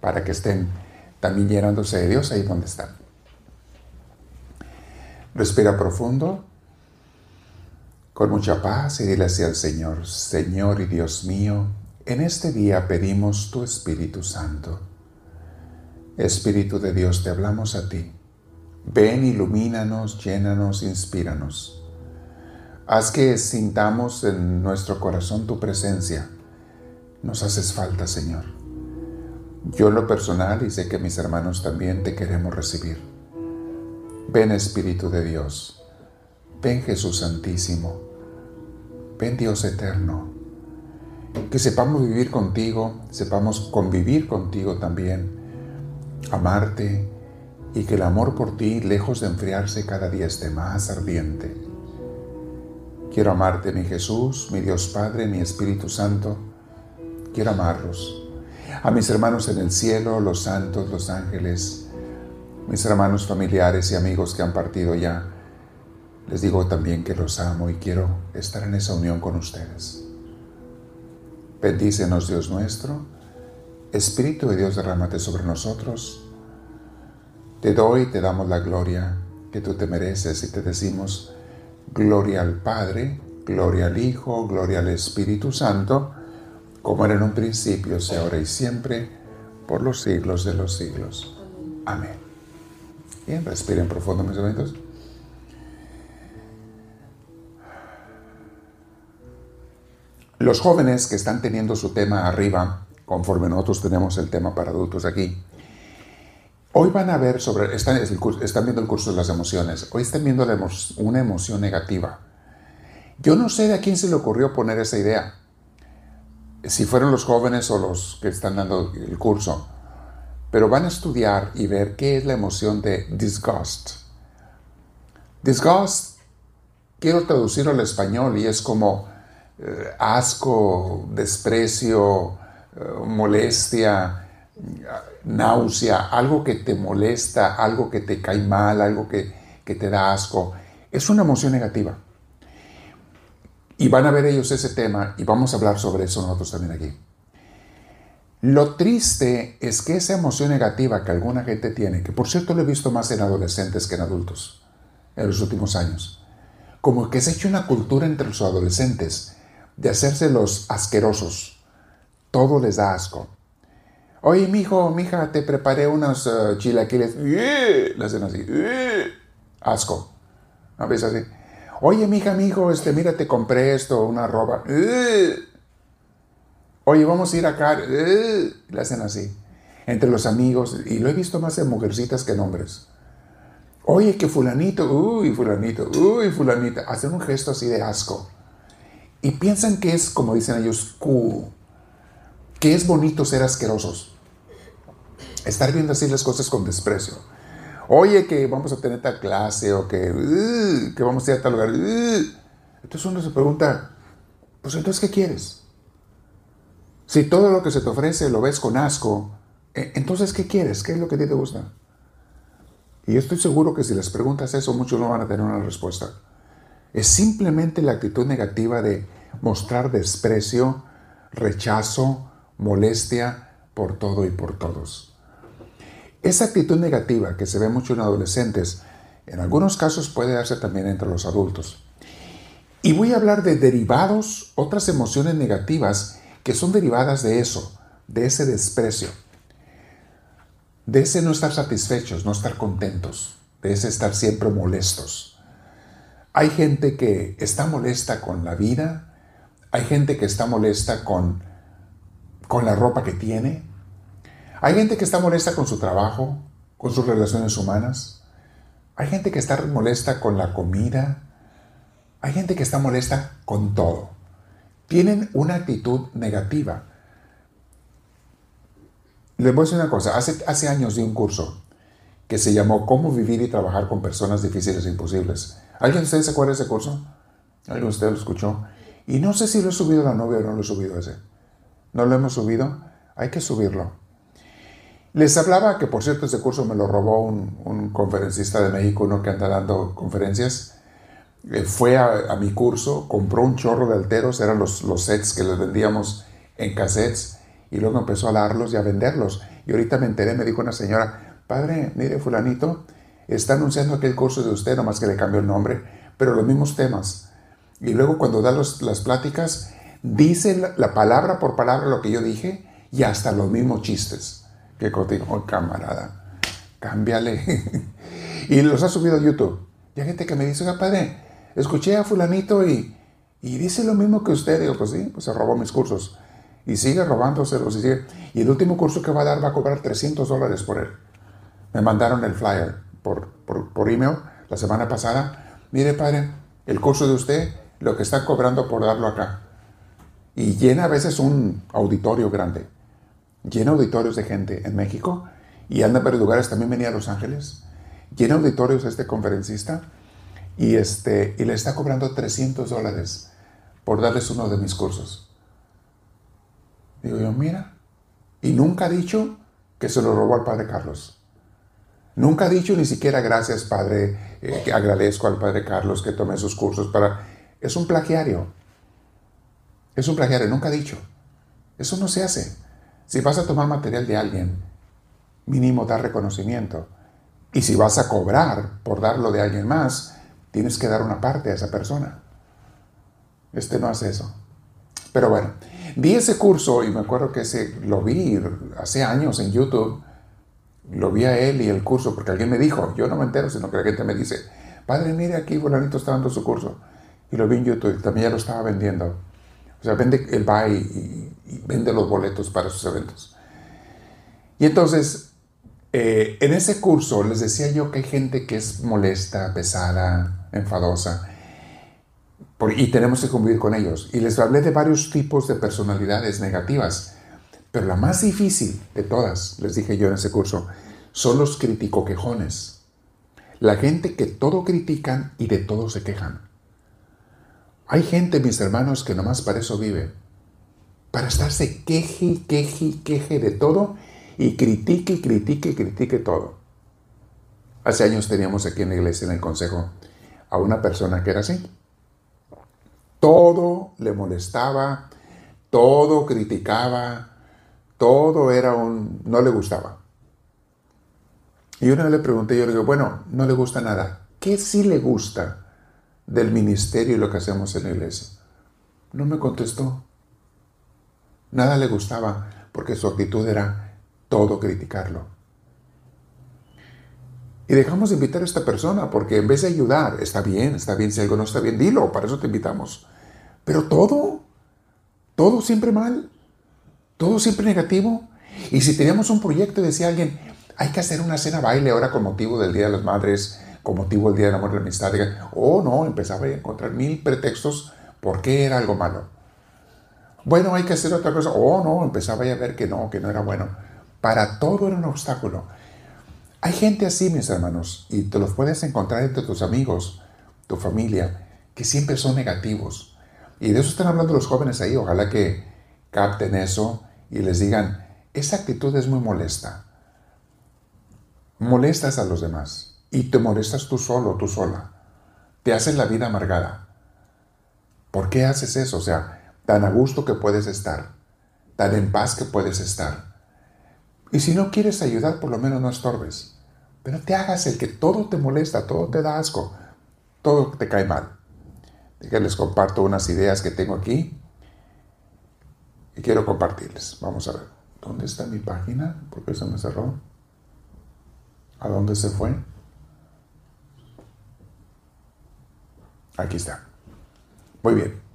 para que estén también llenándose de Dios ahí donde están. Respira profundo, con mucha paz y dile así al Señor, Señor y Dios mío, en este día pedimos tu Espíritu Santo. Espíritu de Dios, te hablamos a ti. Ven, ilumínanos, llénanos, inspíranos. Haz que sintamos en nuestro corazón tu presencia. Nos haces falta, Señor. Yo en lo personal y sé que mis hermanos también te queremos recibir. Ven Espíritu de Dios. Ven Jesús Santísimo. Ven Dios Eterno. Que sepamos vivir contigo, sepamos convivir contigo también, amarte y que el amor por ti, lejos de enfriarse, cada día esté más ardiente. Quiero amarte, mi Jesús, mi Dios Padre, mi Espíritu Santo. Quiero amarlos. A mis hermanos en el cielo, los santos, los ángeles, mis hermanos familiares y amigos que han partido ya, les digo también que los amo y quiero estar en esa unión con ustedes. Bendícenos, Dios nuestro. Espíritu de Dios, derrámate sobre nosotros. Te doy, te damos la gloria que tú te mereces y te decimos, gloria al Padre, gloria al Hijo, gloria al Espíritu Santo, como era en un principio, sea ahora y siempre, por los siglos de los siglos. Amén. Bien, respiren profundo, mis amigos. Los jóvenes que están teniendo su tema arriba, conforme nosotros tenemos el tema para adultos aquí, hoy van a ver sobre, están, están viendo el curso de las emociones, hoy están viendo una emoción negativa. Yo no sé de a quién se le ocurrió poner esa idea, si fueron los jóvenes o los que están dando el curso, pero van a estudiar y ver qué es la emoción de disgust. Disgust, quiero traducirlo al español y es como eh, asco, desprecio, eh, molestia, náusea, algo que te molesta, algo que te cae mal, algo que, que te da asco. Es una emoción negativa. Y van a ver ellos ese tema y vamos a hablar sobre eso nosotros también aquí. Lo triste es que esa emoción negativa que alguna gente tiene, que por cierto lo he visto más en adolescentes que en adultos en los últimos años, como que se ha hecho una cultura entre los adolescentes de hacerse los asquerosos. Todo les da asco. Oye, mijo, mija, te preparé unos uh, chilaquiles. Le hacen así. Asco. A veces así. Oye, mija, mijo, este, mira, te compré esto, una ropa. Oye, vamos a ir acá. Le hacen así. Entre los amigos. Y lo he visto más en mujercitas que en hombres. Oye, que fulanito, uy, fulanito, uy, fulanita. Hacen un gesto así de asco y piensan que es, como dicen ellos, que es bonito ser asquerosos. Estar viendo así las cosas con desprecio. Oye, que vamos a tener tal clase o que, que vamos a ir a tal lugar. Entonces uno se pregunta, pues entonces, ¿qué quieres? Si todo lo que se te ofrece lo ves con asco, e, entonces, ¿qué quieres? ¿Qué es lo que a ti te gusta? Y estoy seguro que si les preguntas eso, muchos no van a tener una respuesta. Es simplemente la actitud negativa de mostrar desprecio, rechazo, molestia por todo y por todos. Esa actitud negativa que se ve mucho en adolescentes, en algunos casos puede darse también entre los adultos. Y voy a hablar de derivados, otras emociones negativas que son derivadas de eso, de ese desprecio, de ese no estar satisfechos, no estar contentos, de ese estar siempre molestos. Hay gente que está molesta con la vida, hay gente que está molesta con, con la ropa que tiene. Hay gente que está molesta con su trabajo, con sus relaciones humanas. Hay gente que está molesta con la comida. Hay gente que está molesta con todo. Tienen una actitud negativa. Les voy a decir una cosa. Hace, años di un curso que se llamó Cómo vivir y trabajar con personas difíciles e imposibles. ¿Alguien de ustedes se acuerda de ese curso? ¿Alguien de ustedes lo escuchó? Y no sé si lo he subido a la novia o no lo he subido ese. ¿No lo hemos subido? Hay que subirlo. Les hablaba que, por cierto, ese curso me lo robó un, conferencista de México, uno que anda dando conferencias. Eh, fue a, mi curso, compró un chorro de alteros, eran los, los sets que les vendíamos en cassettes, y luego empezó a darlos y a venderlos. Y ahorita me enteré, me dijo una señora, padre, mire, fulanito, está anunciando aquel curso de usted, nomás que le cambió el nombre, pero los mismos temas. Y luego cuando da las pláticas, dice la, palabra por palabra lo que yo dije y hasta los mismos chistes. Que oh, camarada, cámbiale. y los ha subido a YouTube. Y hay gente que me dice, oiga, padre, escuché a fulanito y, y dice lo mismo que usted. Digo, pues sí, pues se robó mis cursos. Y sigue robándoselos y sigue. Y el último curso que va a dar va a cobrar 300 dólares por él. Me mandaron el flyer por, por, por email la semana pasada. Mire, padre, el curso de usted, lo que está cobrando por darlo acá. Y llena a veces un auditorio grande. Llena auditorios de gente en México. Y anda varios lugares. También venía a Los Ángeles. Llena auditorios este conferencista. Y, este, y le está cobrando 300 dólares por darles uno de mis cursos. Digo yo, mira, y nunca ha dicho que se lo robó al Padre Carlos. Nunca ha dicho ni siquiera gracias, Padre, eh, que agradezco al Padre Carlos que tome sus cursos para... Es un plagiario. Es un plagiario, nunca ha dicho. Eso no se hace. Si vas a tomar material de alguien, mínimo dar reconocimiento. Y si vas a cobrar por darlo de alguien más, tienes que dar una parte a esa persona. Este no hace eso. Pero bueno, vi ese curso y me acuerdo que ese, lo vi hace años en YouTube. Lo vi a él y el curso porque alguien me dijo, yo no me entero, sino que la gente me dice, padre, mire aquí, fulanito está dando su curso. Y lo vi en YouTube, también ya lo estaba vendiendo. O sea, vende, él va y, vende los boletos para sus eventos. Y entonces, eh, en ese curso les decía yo que hay gente que es molesta, pesada, enfadosa y tenemos que convivir con ellos. Y les hablé de varios tipos de personalidades negativas, pero la más difícil de todas, les dije yo en ese curso, son los criticoquejones. La gente que todo critican y de todo se quejan. Hay gente, mis hermanos, que nomás para eso vive. Para estarse queje queje queje de todo y critique critique critique todo. Hace años teníamos aquí en la iglesia, en el consejo, a una persona que era así. Todo le molestaba, todo criticaba, todo era un... no le gustaba. Y una vez le pregunté, yo le digo, bueno, no le gusta nada. ¿Qué sí le gusta del ministerio y lo que hacemos en la iglesia? No me contestó. Nada le gustaba porque su actitud era todo criticarlo. Y dejamos de invitar a esta persona porque en vez de ayudar, está bien, está bien, si algo no está bien, dilo, para eso te invitamos. Pero todo, todo siempre mal, todo siempre negativo. Y si teníamos un proyecto y decía alguien, hay que hacer una cena baile ahora con motivo del Día de las Madres, con motivo del Día del Amor y la Amistad, o oh, no, empezaba a encontrar mil pretextos por qué era algo malo. Bueno, hay que hacer otra cosa. Oh, no, empezaba a ver que no, que no era bueno. Para todo era un obstáculo. Hay gente así, mis hermanos, y te los puedes encontrar entre tus amigos, tu familia, que siempre son negativos. Y de eso están hablando los jóvenes ahí. Ojalá que capten eso y les digan, esa actitud es muy molesta. Molestas a los demás y te molestas tú solo, tú sola. Te haces la vida amargada. ¿Por qué haces eso? O sea, tan a gusto que puedes estar, tan en paz que puedes estar. Y si no quieres ayudar, por lo menos no estorbes. Pero te hagas el que todo te molesta, todo te da asco, todo te cae mal. Que les comparto unas ideas que tengo aquí y quiero compartirles. Vamos a ver. ¿Dónde está mi página? ¿Por qué se me cerró? ¿A dónde se fue? Aquí está. Muy bien.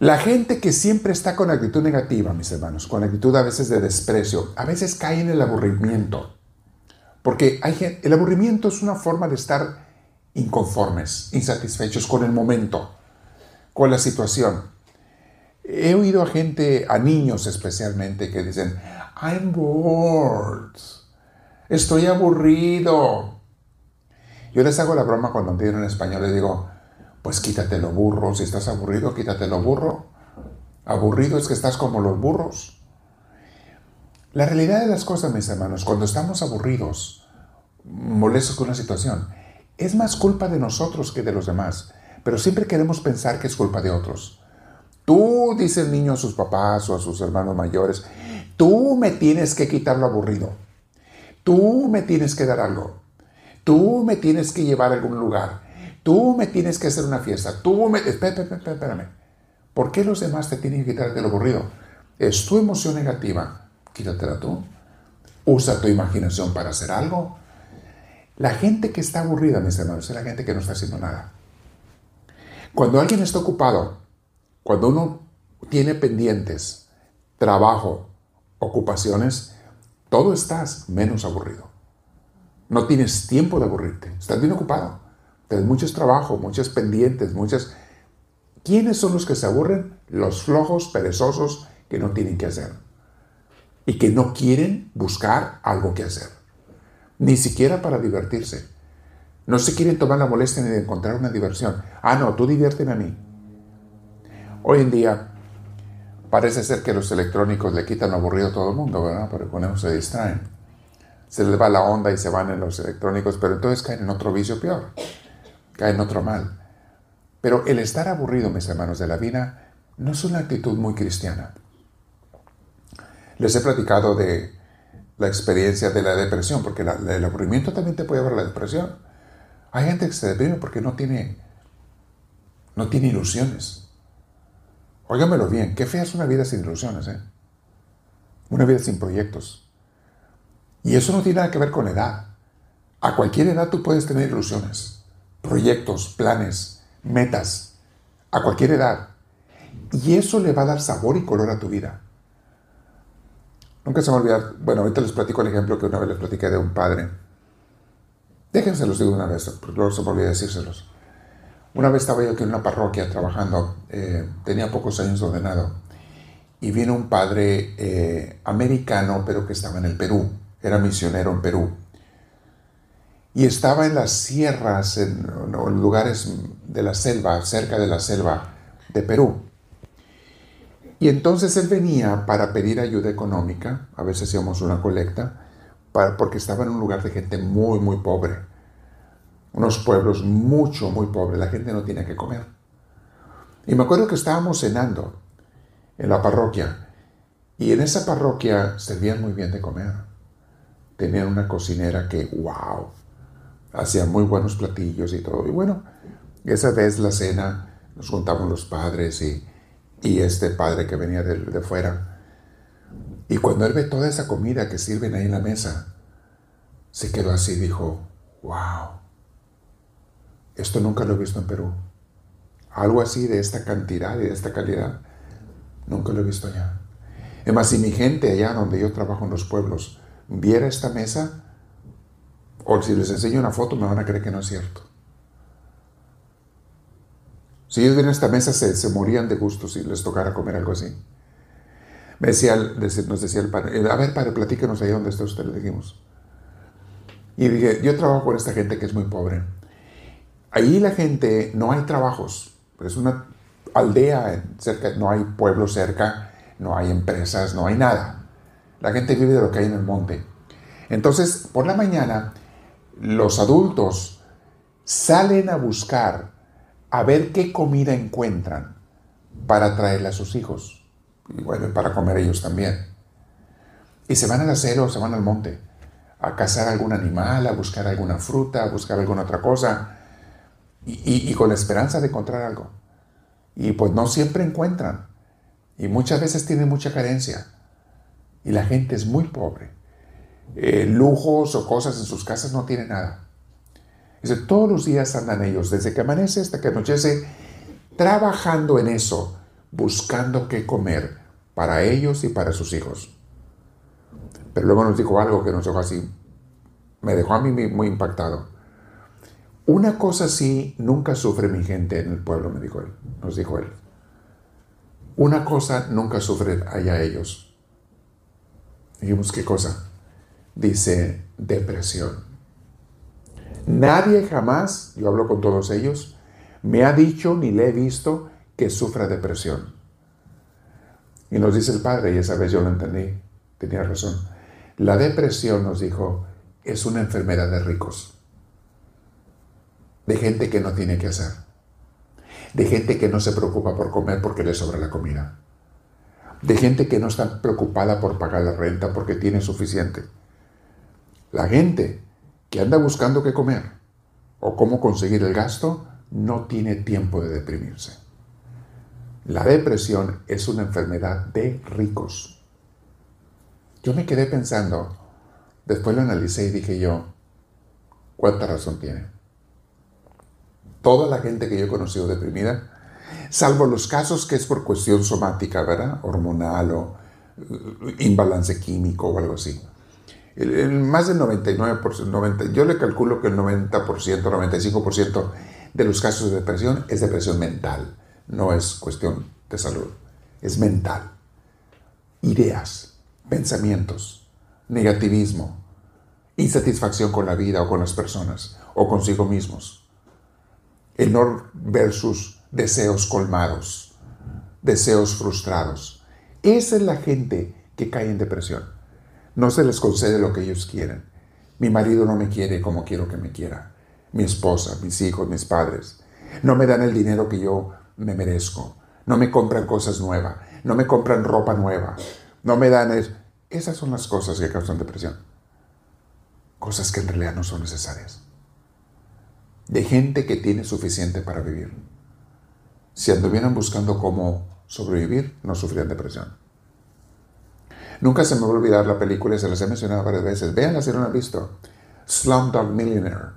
La gente que siempre está con actitud negativa, mis hermanos, con actitud a veces de desprecio, a veces cae en el aburrimiento. Porque el aburrimiento es una forma de estar inconformes, insatisfechos con el momento, con la situación. He oído a gente, a niños especialmente, que dicen, I'm bored, estoy aburrido. Yo les hago la broma cuando entienden en español, les digo, pues quítatelo burro, si estás aburrido, quítatelo burro. Aburrido es que estás como los burros. La realidad de las cosas, mis hermanos, cuando estamos aburridos, molestos con una situación, es más culpa de nosotros que de los demás, pero siempre queremos pensar que es culpa de otros. Tú, dice el niño a sus papás o a sus hermanos mayores, Tú me tienes que quitar lo aburrido. Tú me tienes que dar algo. Tú me tienes que llevar a algún lugar. Tú me tienes que hacer una fiesta. Tú me... Espérame, espérame, espérame. ¿Por qué los demás te tienen que quitar lo aburrido? Es tu emoción negativa. Quítatela tú. Usa tu imaginación para hacer algo. La gente que está aburrida, mis hermanos, es la gente que no está haciendo nada. Cuando alguien está ocupado, cuando uno tiene pendientes, trabajo, ocupaciones, todo estás menos aburrido. No tienes tiempo de aburrirte, estás bien ocupado. Tienes muchos trabajos, muchas pendientes, muchas... ¿Quiénes son los que se aburren? Los flojos, perezosos, que no tienen que hacer. Y que no quieren buscar algo que hacer. Ni siquiera para divertirse. No se quieren tomar la molestia ni de encontrar una diversión. Ah, no, tú diviérteme a mí. Hoy en día parece ser que los electrónicos le quitan lo aburrido a todo el mundo, ¿verdad? Porque con eso se distraen. Se les va la onda y se van en los electrónicos, pero entonces caen en otro vicio peor. Caen en otro mal. Pero el estar aburrido, mis hermanos de la vida, no es una actitud muy cristiana. Les he platicado de la experiencia de la depresión, porque el aburrimiento también te puede llevar a la depresión. Hay gente que se deprime porque no tiene, no tiene ilusiones. Óigamelo bien, qué fea es una vida sin ilusiones, ¿eh? Una vida sin proyectos. Y eso no tiene nada que ver con edad. A cualquier edad tú puedes tener ilusiones, proyectos, planes, metas. A cualquier edad. Y eso le va a dar sabor y color a tu vida. Nunca se me olvida, bueno, ahorita les platico el ejemplo que una vez les platiqué de un padre. Déjense los digo una vez, porque luego se me olvida decírselos. Una vez estaba yo aquí en una parroquia trabajando, eh, tenía pocos años de ordenado, y vino un padre eh, americano, pero que estaba en el Perú, era misionero en Perú. Y estaba en las sierras, en, lugares de la selva, cerca de la selva de Perú. Y entonces él venía para pedir ayuda económica, a veces hacíamos una colecta, porque estaba en un lugar de gente muy, muy pobre. Unos pueblos mucho, muy pobres, la gente no tenía que comer. Y me acuerdo que estábamos cenando en la parroquia, y en esa parroquia servían muy bien de comer. Tenían una cocinera que, wow, hacía muy buenos platillos y todo. Y bueno, esa vez la cena, nos juntaban los padres y y este padre que venía de, fuera. Y cuando él ve toda esa comida que sirven ahí en la mesa, se quedó así, dijo, wow, esto nunca lo he visto en Perú. Algo así de esta cantidad y de esta calidad, nunca lo he visto allá. Además, si mi gente allá donde yo trabajo en los pueblos viera esta mesa, o si les enseño una foto, me van a creer que no es cierto. Si ellos vienen a esta mesa, se, morían de gusto si les tocara comer algo así. Me decía, nos decía el padre, a ver, padre, platíquenos ahí donde está usted, le dijimos. Y dije, yo trabajo con esta gente que es muy pobre. Ahí la gente, no hay trabajos, es una aldea cerca, no hay pueblo cerca, no hay empresas, no hay nada. La gente vive de lo que hay en el monte. Entonces, por la mañana, los adultos salen a buscar a ver qué comida encuentran para traerle a sus hijos. Y bueno, para comer ellos también. Y se van al acero, se van al monte, a cazar algún animal, a buscar alguna fruta, a buscar alguna otra cosa, y, con la esperanza de encontrar algo. Y pues no siempre encuentran. Y muchas veces tienen mucha carencia. Y la gente es muy pobre. Eh, lujos o cosas en sus casas no tienen nada. Dice, todos los días andan ellos, desde que amanece hasta que anochece, trabajando en eso, buscando qué comer para ellos y para sus hijos. Pero luego nos dijo algo que nos dejó así, me dejó a mí muy impactado. Una cosa así nunca sufre mi gente en el pueblo, me dijo él, nos dijo él. Una cosa nunca sufre allá ellos. Dijimos, ¿qué cosa? Dice, depresión. Nadie jamás, yo hablo con todos ellos, me ha dicho ni le he visto que sufra depresión. Y nos dice el Padre, y esa vez yo lo entendí, tenía razón. La depresión, nos dijo, es una enfermedad de ricos, de gente que no tiene que hacer, de gente que no se preocupa por comer porque le sobra la comida, de gente que no está preocupada por pagar la renta porque tiene suficiente. La gente que anda buscando qué comer o cómo conseguir el gasto no tiene tiempo de deprimirse. La depresión es una enfermedad de ricos. Yo me quedé pensando, después lo analicé y dije yo, ¿cuánta razón tiene? Toda la gente que yo he conocido deprimida salvo los casos que es por cuestión somática, ¿verdad? Hormonal o eh, imbalance químico o algo así. El, más del 99%, 90, yo le calculo que el 90%, 95% de los casos de depresión es depresión mental, no es cuestión de salud, es mental. Ideas, pensamientos, negativismo, insatisfacción con la vida o con las personas o consigo mismos. El no versus deseos colmados, deseos frustrados. Esa es la gente que cae en depresión. No se les concede lo que ellos quieren. Mi marido no me quiere como quiero que me quiera. Mi esposa, mis hijos, mis padres. No me dan el dinero que yo me merezco. No me compran cosas nuevas. No me compran ropa nueva. No me dan... Esas son las cosas que causan depresión. Cosas que en realidad no son necesarias. De gente que tiene suficiente para vivir si anduvieran buscando cómo sobrevivir, no sufrían depresión. Nunca se me va a olvidar la película, se las he mencionado varias veces. Veanla si no la han visto. Slumdog Millionaire.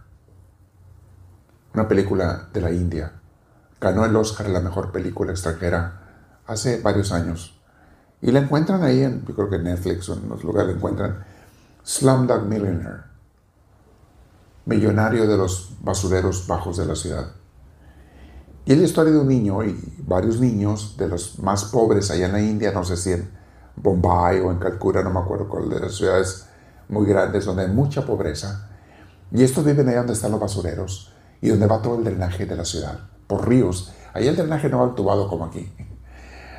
Una película de la India. Ganó el Oscar a la mejor película extranjera hace varios años. Y la encuentran ahí, en, yo creo que en Netflix o en los lugares la encuentran. Slumdog Millionaire. Millonario de los basureros bajos de la ciudad. Y es la historia de un niño y varios niños de los más pobres allá en la India, no sé si en Bombay o en Calcuta, no me acuerdo cuál de las ciudades muy grandes donde hay mucha pobreza. Y estos viven allá donde están los basureros y donde va todo el drenaje de la ciudad, por ríos. Ahí el drenaje no va entubado como aquí.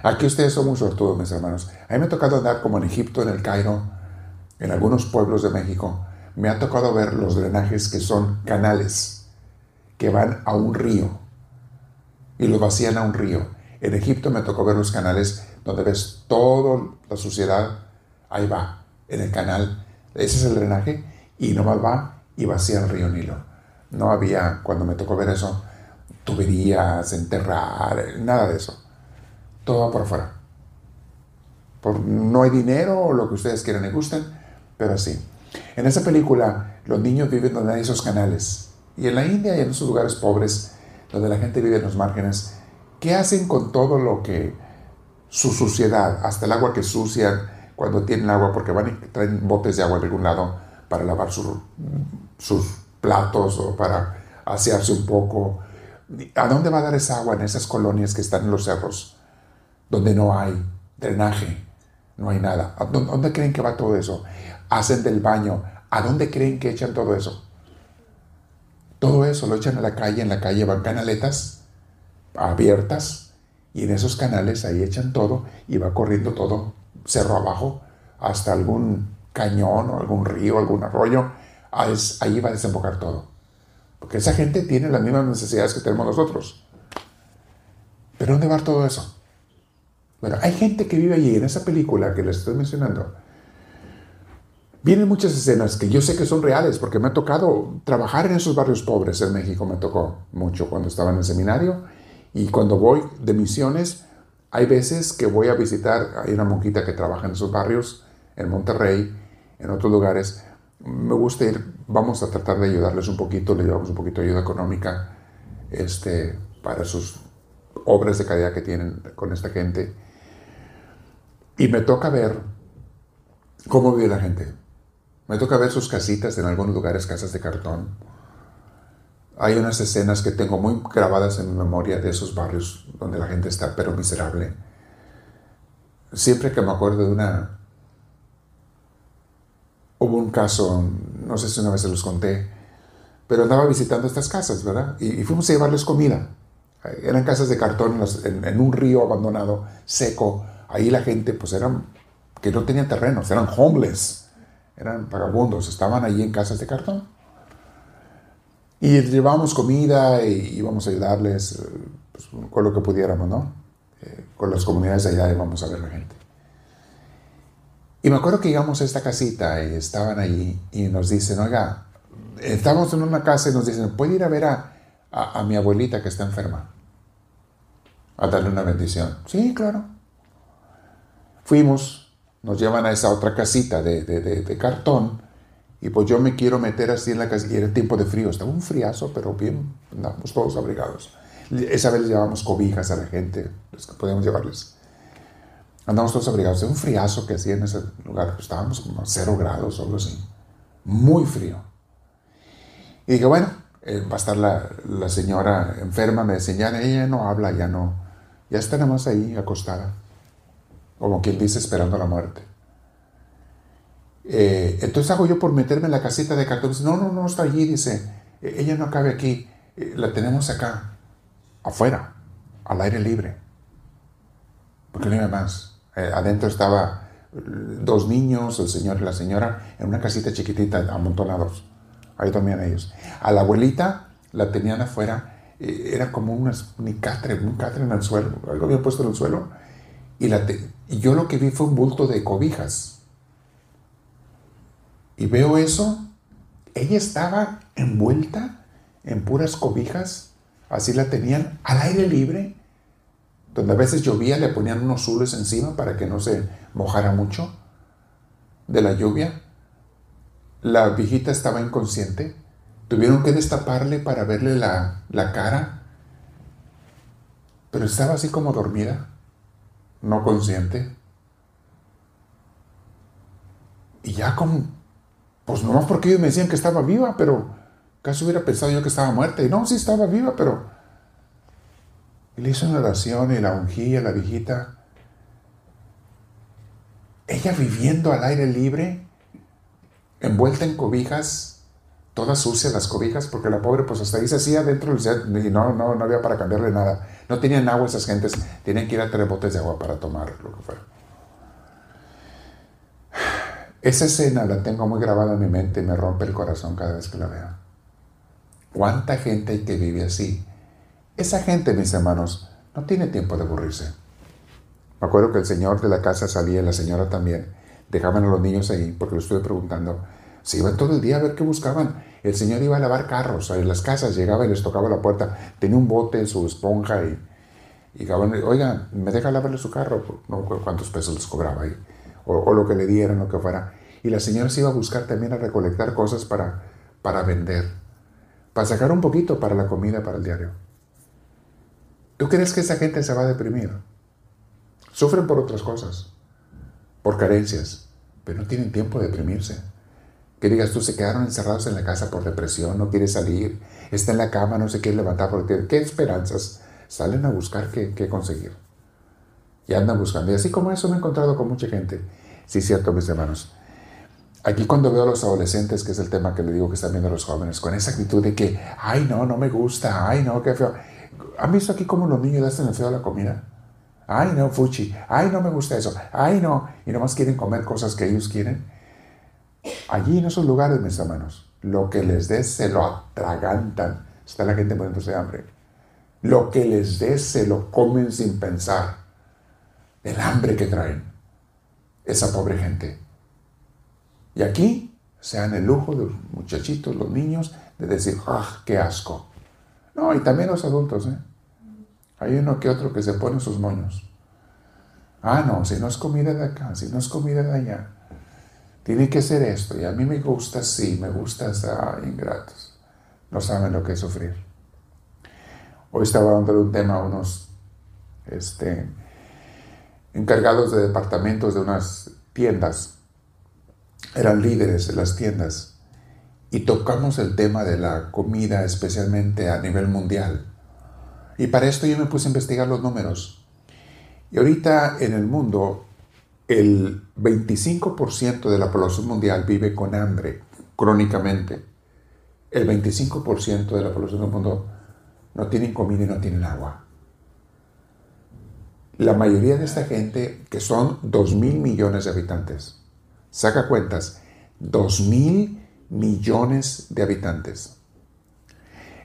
Aquí ustedes son muy sortudos, mis hermanos. A mí me ha tocado andar como en Egipto, en el Cairo, en algunos pueblos de México. Me ha tocado ver los drenajes que son canales que van a un río y lo vacían a un río. En Egipto me tocó ver los canales donde ves toda la suciedad, ahí va, en el canal. Ese es el drenaje y nomás va y vacía el río Nilo. No había, cuando me tocó ver eso, tuberías, enterrar, nada de eso. Todo por afuera. Por, no hay dinero o lo que ustedes quieran y gusten, pero sí. En esa película, los niños viven donde hay esos canales. Y en la India y en esos lugares pobres, donde la gente vive en los márgenes, ¿qué hacen con todo lo que su suciedad, hasta el agua que sucian cuando tienen agua, porque van y traen botes de agua de algún lado para lavar sus platos o para asearse un poco? ¿A dónde va a dar esa agua en esas colonias que están en los cerros, donde no hay drenaje, no hay nada? ¿A dónde creen que va todo eso? Hacen del baño. ¿A dónde creen que echan todo eso? Todo eso lo echan a la calle, en la calle van canaletas abiertas y en esos canales ahí echan todo y va corriendo todo cerro abajo hasta algún cañón o algún río, algún arroyo, ahí va a desembocar todo. Porque esa gente tiene las mismas necesidades que tenemos nosotros. ¿Pero dónde va todo eso? Bueno, hay gente que vive allí en esa película que les estoy mencionando Vienen muchas escenas que yo sé que son reales porque me ha tocado trabajar en esos barrios pobres en México, me tocó mucho cuando estaba en el seminario y cuando voy de misiones, hay veces que voy a visitar, hay una monjita que trabaja en esos barrios, en Monterrey, en otros lugares, me gusta ir, vamos a tratar de ayudarles un poquito, le llevamos un poquito de ayuda económica este, para sus obras de calidad que tienen con esta gente. Y me toca ver cómo vive la gente. Me toca ver sus casitas en algunos lugares, casas de cartón. Hay unas escenas que tengo muy grabadas en mi memoria de esos barrios donde la gente está pero miserable. Siempre que me acuerdo de una... Hubo un caso, no sé si una vez se los conté, pero andaba visitando estas casas, ¿verdad? Y, fuimos a llevarles comida. Eran casas de cartón en, en, un río abandonado, seco. Ahí la gente, pues eran, que no tenían terrenos, eran homeless eran vagabundos, estaban allí en casas de cartón. Y llevábamos comida y íbamos a ayudarles eh, pues, con lo que pudiéramos, ¿no? Eh, con las comunidades de allá íbamos a ver la gente. Y me acuerdo que llegamos a esta casita y estaban allí y nos dicen, oiga, estamos en una casa y nos dicen, ¿puede ir a ver a, a, mi abuelita que está enferma? A darle una bendición. Sí, claro. Fuimos, nos llevan a esa otra casita de, de, cartón y pues yo me quiero meter así en la casa era tiempo de frío, estaba un friazo, pero bien, andamos todos abrigados. Esa vez les llevamos cobijas a la gente, los que podíamos llevarles. Andamos todos abrigados. Era un friazo que hacía en ese lugar. Estábamos como a cero grados o algo así. Muy frío. Y dije, bueno, eh, va a estar la, la, señora enferma. Me decían, ya ella no habla, ya no. Ya está nada más ahí acostada. Como quien dice, esperando la muerte. Eh, entonces hago yo por meterme en la casita de cartón. Dice, no, no, no está allí. Dice, e-, ella no cabe aquí. Eh, la tenemos acá, afuera, al aire libre. Porque no iba más. Eh, adentro estaba eh, dos niños, el señor y la señora, en una casita chiquitita, amontonados. Ahí dormían ellos. A la abuelita la tenían afuera, eh, era como un catre, un catre en el suelo, algo había puesto en el suelo. Y, yo lo que vi fue un bulto de cobijas. Y veo eso, ella estaba envuelta en puras cobijas, así la tenían al aire libre, donde a veces llovía, le ponían unos zules encima para que no se mojara mucho de la lluvia. La viejita estaba inconsciente. Tuvieron que destaparle para verle la, la cara, pero estaba así como dormida, no consciente. Y ya como, pues nomás porque ellos me decían que estaba viva, pero casi hubiera pensado yo que estaba muerta. Y no, sí estaba viva, pero y le hizo una oración y la ungía, la viejita. Ella viviendo al aire libre, envuelta en cobijas, todas sucias las cobijas, porque la pobre pues hasta ahí se hacía dentro y no, no, no había para cambiarle nada. No tenían agua esas gentes, tenían que ir a tres botes de agua para tomar lo que fuera. Esa escena la tengo muy grabada en mi mente y me rompe el corazón cada vez que la veo. ¿Cuánta gente hay que vive así? Esa gente, mis hermanos, no tiene tiempo de aburrirse. Me acuerdo que el señor de la casa salía, la señora también. Dejaban a los niños ahí, porque lo estuve preguntando. Se iban todo el día a ver qué buscaban. El señor iba a lavar carros en las casas, llegaba y les tocaba la puerta. Tenía un bote, su esponja y, y oiga, ¿me deja lavarle su carro? No, ¿Cuántos pesos les cobraba ahí? O, o, lo que le dieran, lo que fuera. Y la señora se iba a buscar también a recolectar cosas para, para vender, para sacar un poquito para la comida, para el diario. ¿Tú crees que esa gente se va a deprimir? Sufren por otras cosas, por carencias, pero no tienen tiempo de deprimirse. Que digas tú, se quedaron encerrados en la casa por depresión, no quiere salir, está en la cama, no se quiere levantar porque ¿qué esperanzas? Salen a buscar qué, qué conseguir. Y andan buscando. Y así como eso me he encontrado con mucha gente. Sí, cierto, mis hermanos. Aquí cuando veo a los adolescentes, que es el tema que le digo que están viendo los jóvenes, con esa actitud de que, ay no, no me gusta, ay no, qué feo. ¿Han visto aquí cómo los niños hacen el feo a la comida? Ay, no, fuchi. Ay, no me gusta eso. Ay, no. Y nomás quieren comer cosas que ellos quieren. Allí en esos lugares, mis hermanos, lo que les des se lo atragantan. Está la gente poniéndose hambre. Lo que les des se lo comen sin pensar. El hambre que traen. Esa pobre gente. Y aquí se dan el lujo de los muchachitos, los niños, de decir, ¡ah, qué asco! No, y también los adultos, ¿eh? Hay uno que otro que se pone sus moños. Ah, no, si no es comida de acá, si no es comida de allá, tiene que ser esto. Y a mí me gusta así, me gusta estar ingratos. No saben lo que es sufrir. Hoy estaba dándole un tema a unos este, encargados de departamentos de unas tiendas. Eran líderes de las tiendas y tocamos el tema de la comida especialmente a nivel mundial. Y para esto yo me puse a investigar los números. Y ahorita en el mundo el 25% de la población mundial vive con hambre crónicamente. El 25% de la población del mundo no tienen comida y no tienen agua. La mayoría de esta gente, que son 2 mil millones de habitantes, saca cuentas, 2 mil millones de habitantes.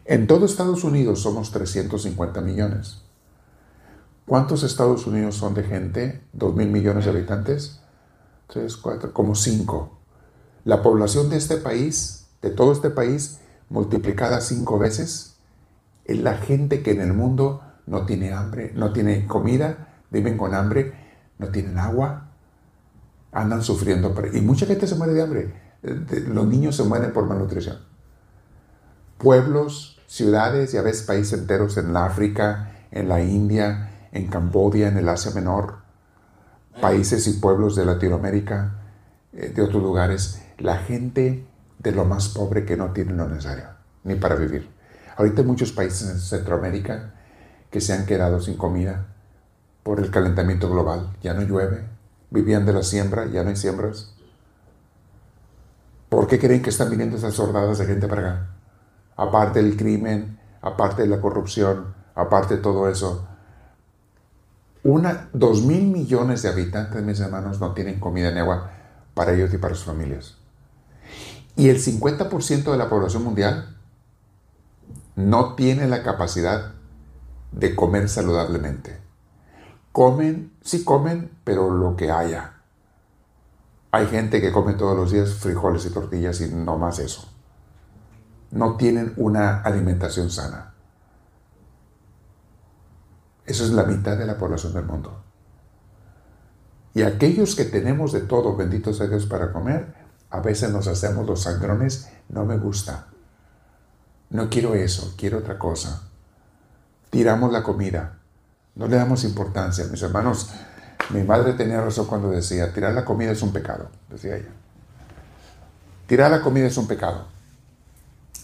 En todo Estados Unidos somos 350 millones. ¿Cuántos Estados Unidos son de gente? ¿2 mil millones de habitantes? tres, cuatro, como cinco. La población de este país, de todo este país, multiplicada cinco veces, es la gente que en el mundo no tiene hambre, no tiene comida, viven con hambre, no tienen agua, andan sufriendo. Y mucha gente se muere de hambre. Los niños se mueren por malnutrición. Pueblos, ciudades y a veces países enteros en la África, en la India, en Camboya, en el Asia Menor, países y pueblos de Latinoamérica, eh, de otros lugares, la gente de lo más pobre que no tiene lo necesario, ni para vivir. Ahorita hay muchos países en Centroamérica que se han quedado sin comida por el calentamiento global. Ya no llueve, vivían de la siembra, ya no hay siembras. ¿Por qué creen que están viniendo esas sordadas de gente para acá? Aparte del crimen, aparte de la corrupción, aparte de todo eso. Una, dos mil millones de habitantes, mis hermanos, no tienen comida ni agua para ellos y para sus familias. Y el 50% de la población mundial no tiene la capacidad de comer saludablemente. Comen, sí comen, pero lo que haya. Hay gente que come todos los días frijoles y tortillas y no más eso. No tienen una alimentación sana. Eso es la mitad de la población del mundo. Y aquellos que tenemos de todo, benditos sea Dios, para comer, a veces nos hacemos los sangrones, no me gusta. No quiero eso, quiero otra cosa tiramos la comida. No le damos importancia. Mis hermanos, mi madre tenía razón cuando decía, tirar la comida es un pecado, decía ella. Tirar la comida es un pecado.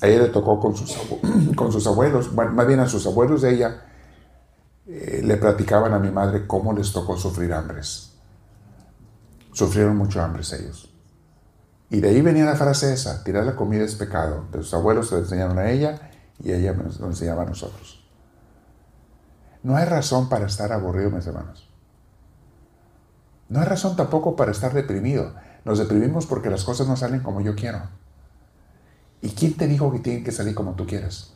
A ella le tocó con sus, con sus abuelos, más bien a sus abuelos de ella, eh, le platicaban a mi madre cómo les tocó sufrir hambres. Sufrieron mucho hambres ellos. Y de ahí venía la frase esa, tirar la comida es pecado. De sus abuelos se lo enseñaron a ella y ella nos lo enseñaba a nosotros. No hay razón para estar aburrido, mis hermanos. No hay razón tampoco para estar deprimido. Nos deprimimos porque las cosas no salen como yo quiero. ¿Y quién te dijo que tienen que salir como tú quieres?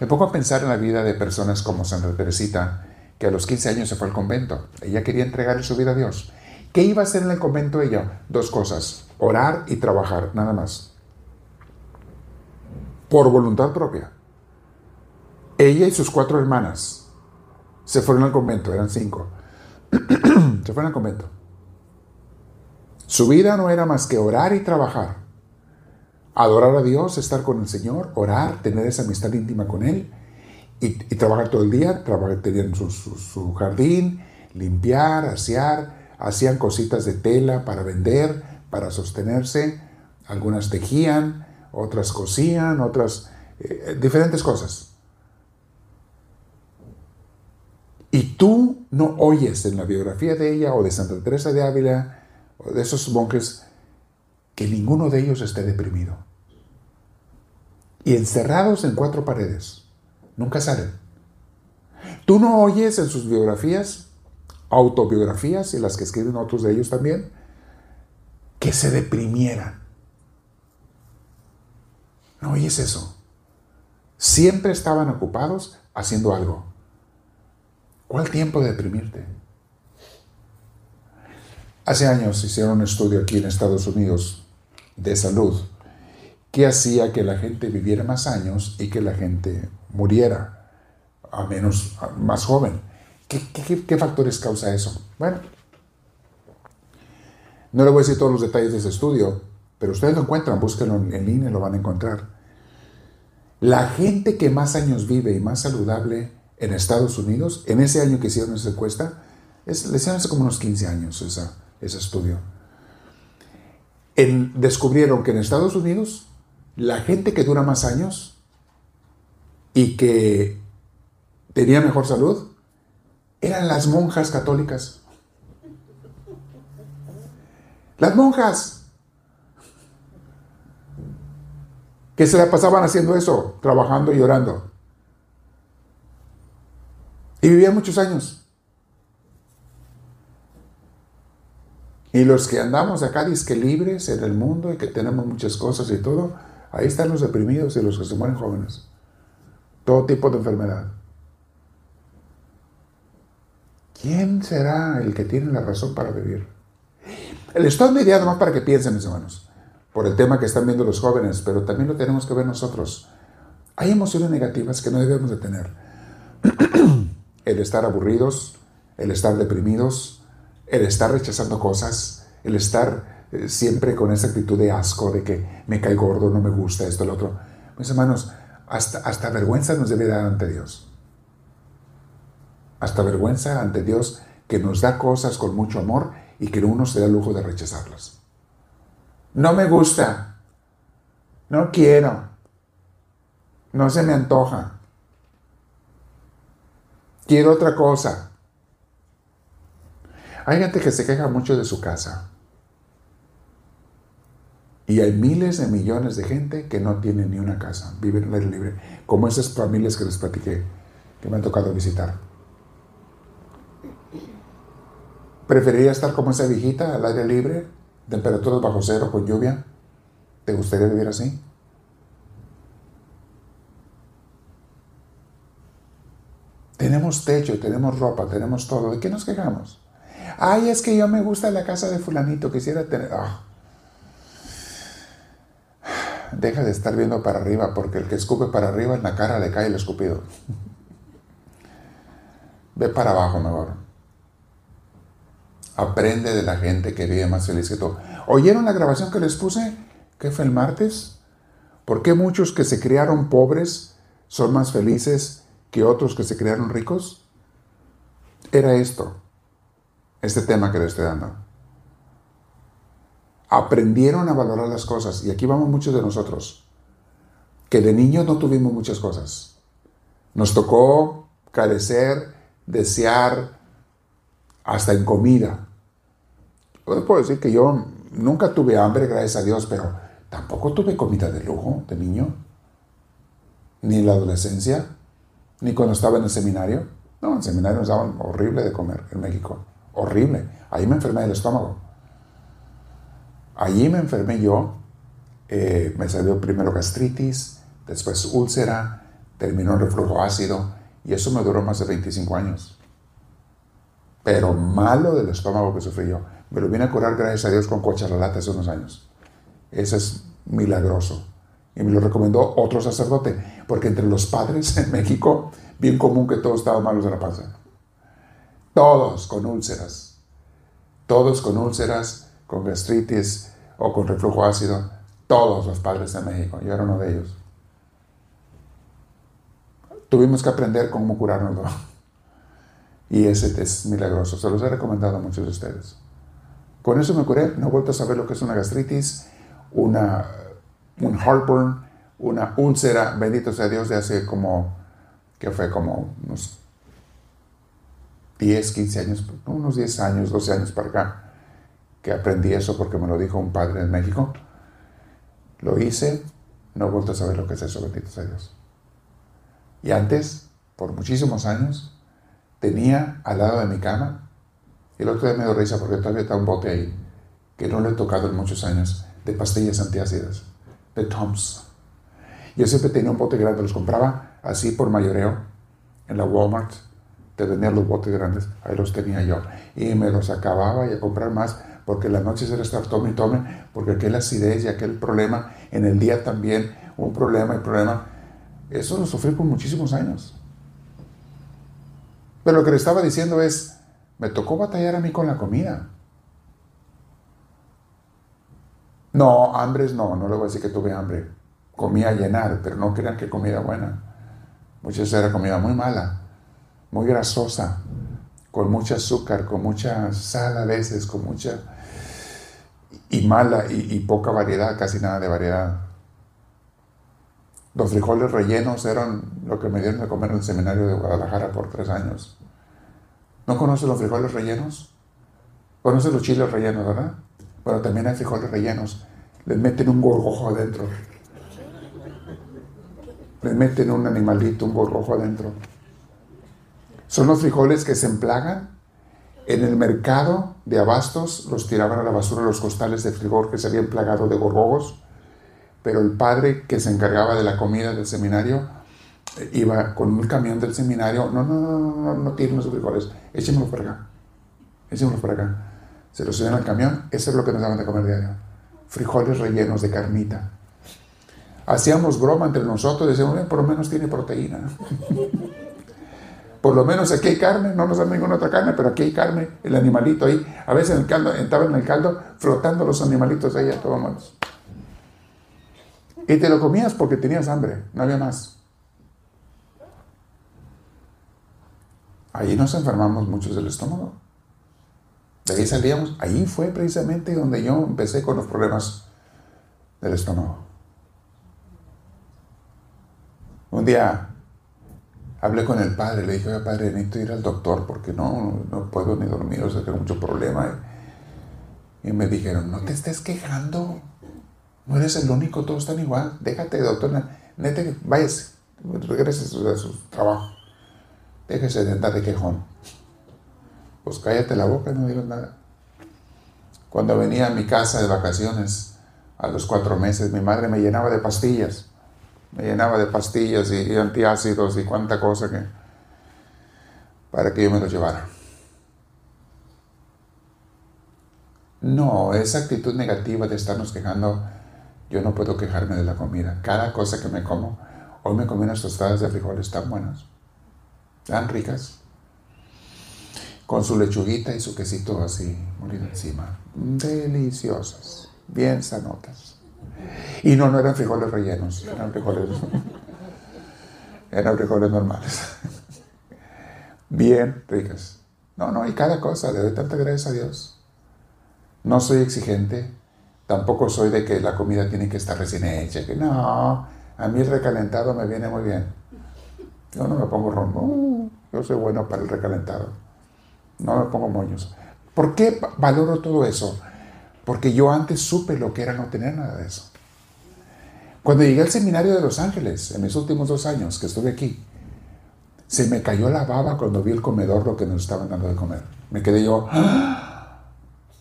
Me pongo a pensar en la vida de personas como Santa Teresita, que a los 15 años se fue al convento. Ella quería entregarle su vida a Dios. ¿Qué iba a hacer en el convento ella? Dos cosas, orar y trabajar, nada más. Por voluntad propia. Ella y sus cuatro hermanas se fueron al convento, eran cinco. se fueron al convento. Su vida no era más que orar y trabajar. Adorar a Dios, estar con el Señor, orar, tener esa amistad íntima con Él y, trabajar todo el día. Trabajar, tenían su, jardín, limpiar, asear, hacían cositas de tela para vender, para sostenerse. Algunas tejían, otras cosían, otras eh, diferentes cosas. Y tú no oyes en la biografía de ella o de Santa Teresa de Ávila o de esos monjes que ninguno de ellos esté deprimido. Y encerrados en cuatro paredes. Nunca salen. Tú no oyes en sus biografías, autobiografías y las que escriben otros de ellos también, que se deprimieran. No oyes eso. Siempre estaban ocupados haciendo algo. ¿Cuál tiempo de deprimirte? Hace años hicieron un estudio aquí en Estados Unidos de salud que hacía que la gente viviera más años y que la gente muriera a menos, más joven. ¿Qué, factores causa eso? Bueno, no le voy a decir todos los detalles de ese estudio, pero ustedes lo encuentran, búsquenlo en línea y lo van a encontrar. La gente que más años vive y más saludable en Estados Unidos, en ese año que hicieron esa encuesta, es, le hicieron hace como unos 15 años esa, ese estudio. descubrieron que en Estados Unidos la gente que dura más años y que tenía mejor salud eran las monjas católicas. Las monjas que se la pasaban haciendo eso, trabajando y orando. Y vivía muchos años. Y los que andamos acá, que libres en el mundo y que tenemos muchas cosas y todo, ahí están los deprimidos y los que se mueren jóvenes. Todo tipo de enfermedad. ¿Quién será el que tiene la razón para vivir? El estoy mediado más para que piensen, mis hermanos, por el tema que están viendo los jóvenes, pero también lo tenemos que ver nosotros. Hay emociones negativas que no debemos de tener. el estar aburridos, el estar deprimidos, el estar rechazando cosas, el estar eh, siempre con esa actitud de asco, de que me cae gordo, no me gusta esto, lo otro. Mis hermanos, hasta, hasta vergüenza nos debe dar ante Dios. Hasta vergüenza ante Dios que nos da cosas con mucho amor y que uno se da el lujo de rechazarlas. No me gusta. No quiero. No se me antoja. Quiero otra cosa. Hay gente que se queja mucho de su casa. Y hay miles de millones de gente que no tienen ni una casa, viven en el aire libre, como esas familias que les platiqué, que me han tocado visitar. ¿Preferiría estar como esa viejita al aire libre, temperaturas bajo cero, con lluvia? ¿Te gustaría vivir así? Tenemos techo, tenemos ropa, tenemos todo. ¿De qué nos quejamos? Ay, es que yo me gusta la casa de fulanito, quisiera tener... Ah deja de estar viendo para arriba, porque el que escupe para arriba en la cara le cae el escupido. Ve para abajo mejor. Aprende de la gente que vive más feliz que tú. ¿Oyeron la grabación que les puse? ¿Qué fue el martes? ¿Por qué muchos que se criaron pobres son más felices que otros que se criaron ricos? Era esto, este tema que les estoy dando aprendieron a valorar las cosas. Y aquí vamos muchos de nosotros, que de niños no tuvimos muchas cosas. Nos tocó carecer, desear, hasta en comida. Yo puedo decir que yo nunca tuve hambre, gracias a Dios, pero tampoco tuve comida de lujo de niño. Ni en la adolescencia, ni cuando estaba en el seminario. No, en el seminario nos daban horrible de comer en México. Horrible. Ahí me enfermé del estómago. Allí me enfermé yo, eh, me salió primero gastritis, después úlcera, terminó en reflujo ácido y eso me duró más de 25 años. Pero malo del estómago que sufrí yo. Me lo vine a curar gracias a Dios con lata hace unos años. Eso es milagroso. Y me lo recomendó otro sacerdote, porque entre los padres en México, bien común que todos estaban malos de la panza. Todos con úlceras. Todos con úlceras, con gastritis, o con reflujo ácido, todos los padres de México, yo era uno de ellos. Tuvimos que aprender cómo curarnos. Y ese es milagroso, se los he recomendado a muchos de ustedes. Con eso me curé, no he vuelto a saber lo que es una gastritis, una, un heartburn, una úlcera, bendito sea Dios, de hace como, que fue como unos 10, 15 años, unos 10 años, 12 años para acá que aprendí eso porque me lo dijo un padre en México. Lo hice, no he vuelto a saber lo que es eso, bendito sea Dios. Y antes, por muchísimos años, tenía al lado de mi cama, el otro día me dio risa porque todavía está un bote ahí, que no lo he tocado en muchos años, de pastillas antiácidas, de Toms. Yo siempre tenía un bote grande, los compraba así por mayoreo en la Walmart, te vendían los botes grandes, ahí los tenía yo. Y me los acababa y a comprar más porque la noche se estar tome y tome, porque aquel acidez y aquel problema, en el día también un problema y problema. Eso lo sufrí por muchísimos años. Pero lo que le estaba diciendo es, me tocó batallar a mí con la comida. No, hambres no, no le voy a decir que tuve hambre. Comía llenar, pero no crean que comida buena. Muchas veces era comida muy mala, muy grasosa, con mucho azúcar, con mucha sal a veces, con mucha y mala y, poca variedad, casi nada de variedad. Los frijoles rellenos eran lo que me dieron de comer en el seminario de Guadalajara por tres años. ¿No conoces los frijoles rellenos? ¿Conoces los chiles rellenos, verdad? Bueno, también hay frijoles rellenos. Les meten un gorgojo adentro. Les meten un animalito, un gorgojo adentro. Son los frijoles que se emplagan en el mercado de abastos los tiraban a la basura los costales de frigor que se habían plagado de gorgogos, pero el padre que se encargaba de la comida del seminario eh, iba con un camión del seminario, no, no, no, no, no, no tiren los frijoles, échenlos para acá, échenlos para acá. se los subían al camión, eso es lo que nos daban de comer diario. Frijoles rellenos de carnita. Hacíamos broma entre nosotros, decíamos, por lo menos tiene proteína. por lo menos aquí hay carne, no nos dan ninguna otra carne, pero aquí hay carne, el animalito ahí. A veces en entraba en el caldo frotando los animalitos ahí a todos. Y te lo comías porque tenías hambre, no había más. Ahí nos enfermamos muchos del estómago. De ahí salíamos. Ahí fue precisamente donde yo empecé con los problemas del estómago. Un día hablé con el padre, le dije, oye padre, necesito ir al doctor porque no, no puedo ni dormir, o sea, tengo mucho problema. Y me dijeron, no te estés quejando, no eres el único, todos están igual, déjate, doctor, neta, váyase, regreses a su trabajo, déjese de andar de quejón pues cállate la boca no digas nada. Cuando venía a mi casa de vacaciones, a los cuatro meses, mi madre me llenaba de pastillas. Me llenaba de pastillas y, antiácidos y cuánta cosa que... para que yo me lo llevara. No, esa actitud negativa de estarnos quejando, yo no puedo quejarme de la comida. Cada cosa que me como, hoy me comí unas tostadas de frijoles tan buenas, tan ricas con su lechuguita y su quesito así molido encima. Deliciosas, bien sanotas. Y no, no eran frijoles rellenos, eran frijoles, eran frijoles normales. Bien ricas. No, no, y cada cosa, le doy tanta gracias a Dios. No soy exigente, tampoco soy de que la comida tiene que estar recién hecha, que no, a mí el recalentado me viene muy bien. Yo no me pongo rombo, yo soy bueno para el recalentado no me pongo moños. ¿Por qué valoro todo eso? Porque yo antes supe lo que era no tener nada de eso. Cuando llegué al seminario de Los Ángeles, en mis últimos dos años que estuve aquí, se me cayó la baba cuando vi el comedor lo que nos estaban dando de comer. Me quedé yo, ¡Ah!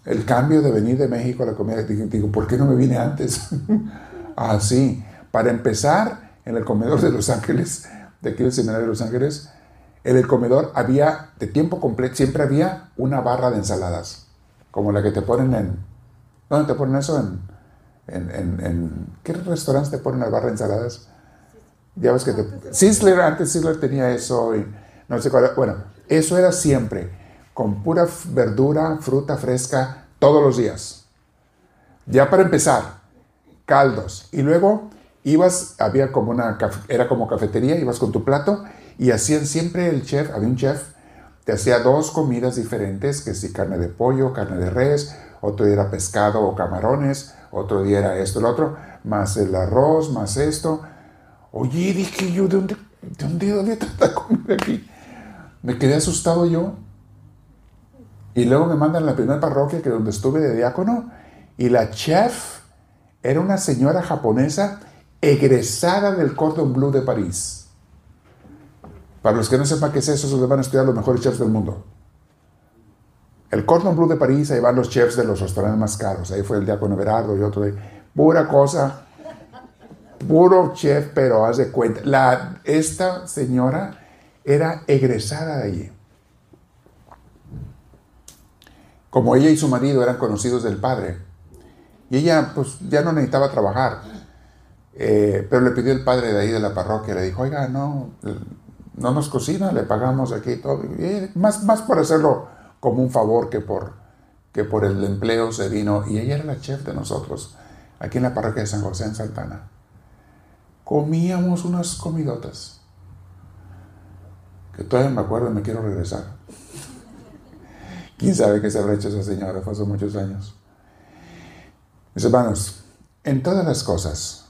el cambio de venir de México a la comida, digo, ¿por qué no me vine antes? Así, para empezar, en el comedor de Los Ángeles, de aquí del seminario de Los Ángeles, en el comedor había, de tiempo completo, siempre había una barra de ensaladas, como la que te ponen en... ¿Dónde te ponen eso? En, en, ¿Qué restaurantes te ponen la barra de ensaladas? Ya ves que te... Sizzler, antes Sizzler tenía eso no sé cuál. Bueno, eso era siempre, con pura verdura, fruta fresca, todos los días. Ya para empezar, caldos. Y luego ibas, había como una, era como cafetería, ibas con tu plato y hacían siempre el chef, había un chef, te hacía dos comidas diferentes, que si carne de pollo, carne de res, otro era pescado o camarones, otro día era esto, el otro, más el arroz, más esto. Oye, dije yo, ¿de dónde, de dónde había tanta comida aquí? Me quedé asustado yo. Y luego me mandan a la primera parroquia que donde estuve de diácono y la chef era una señora japonesa egresada del Cordon Bleu de París. Para los que no sepan qué es eso, se van a estudiar los mejores chefs del mundo. El Cordon Bleu de París, ahí van los chefs de los restaurantes más caros. Ahí fue el diácono Berardo y otro. Pura cosa. Puro chef, pero haz de cuenta. La, esta señora era egresada de allí. Como ella y su marido eran conocidos del padre. Y ella pues ya no necesitaba trabajar. Eh, pero le pidió el padre de ahí de la parroquia, le dijo, oiga, no, no nos cocina, le pagamos aquí todo. más, más por hacerlo como un favor que por, que por el empleo se vino. Y ella era la chef de nosotros, aquí en la parroquia de San José en Santana. Comíamos unas comidotas. Que todavía me acuerdo y me quiero regresar. ¿Quién sabe qué se habrá hecho esa señora? Fue hace muchos años. Mis hermanos, en todas las cosas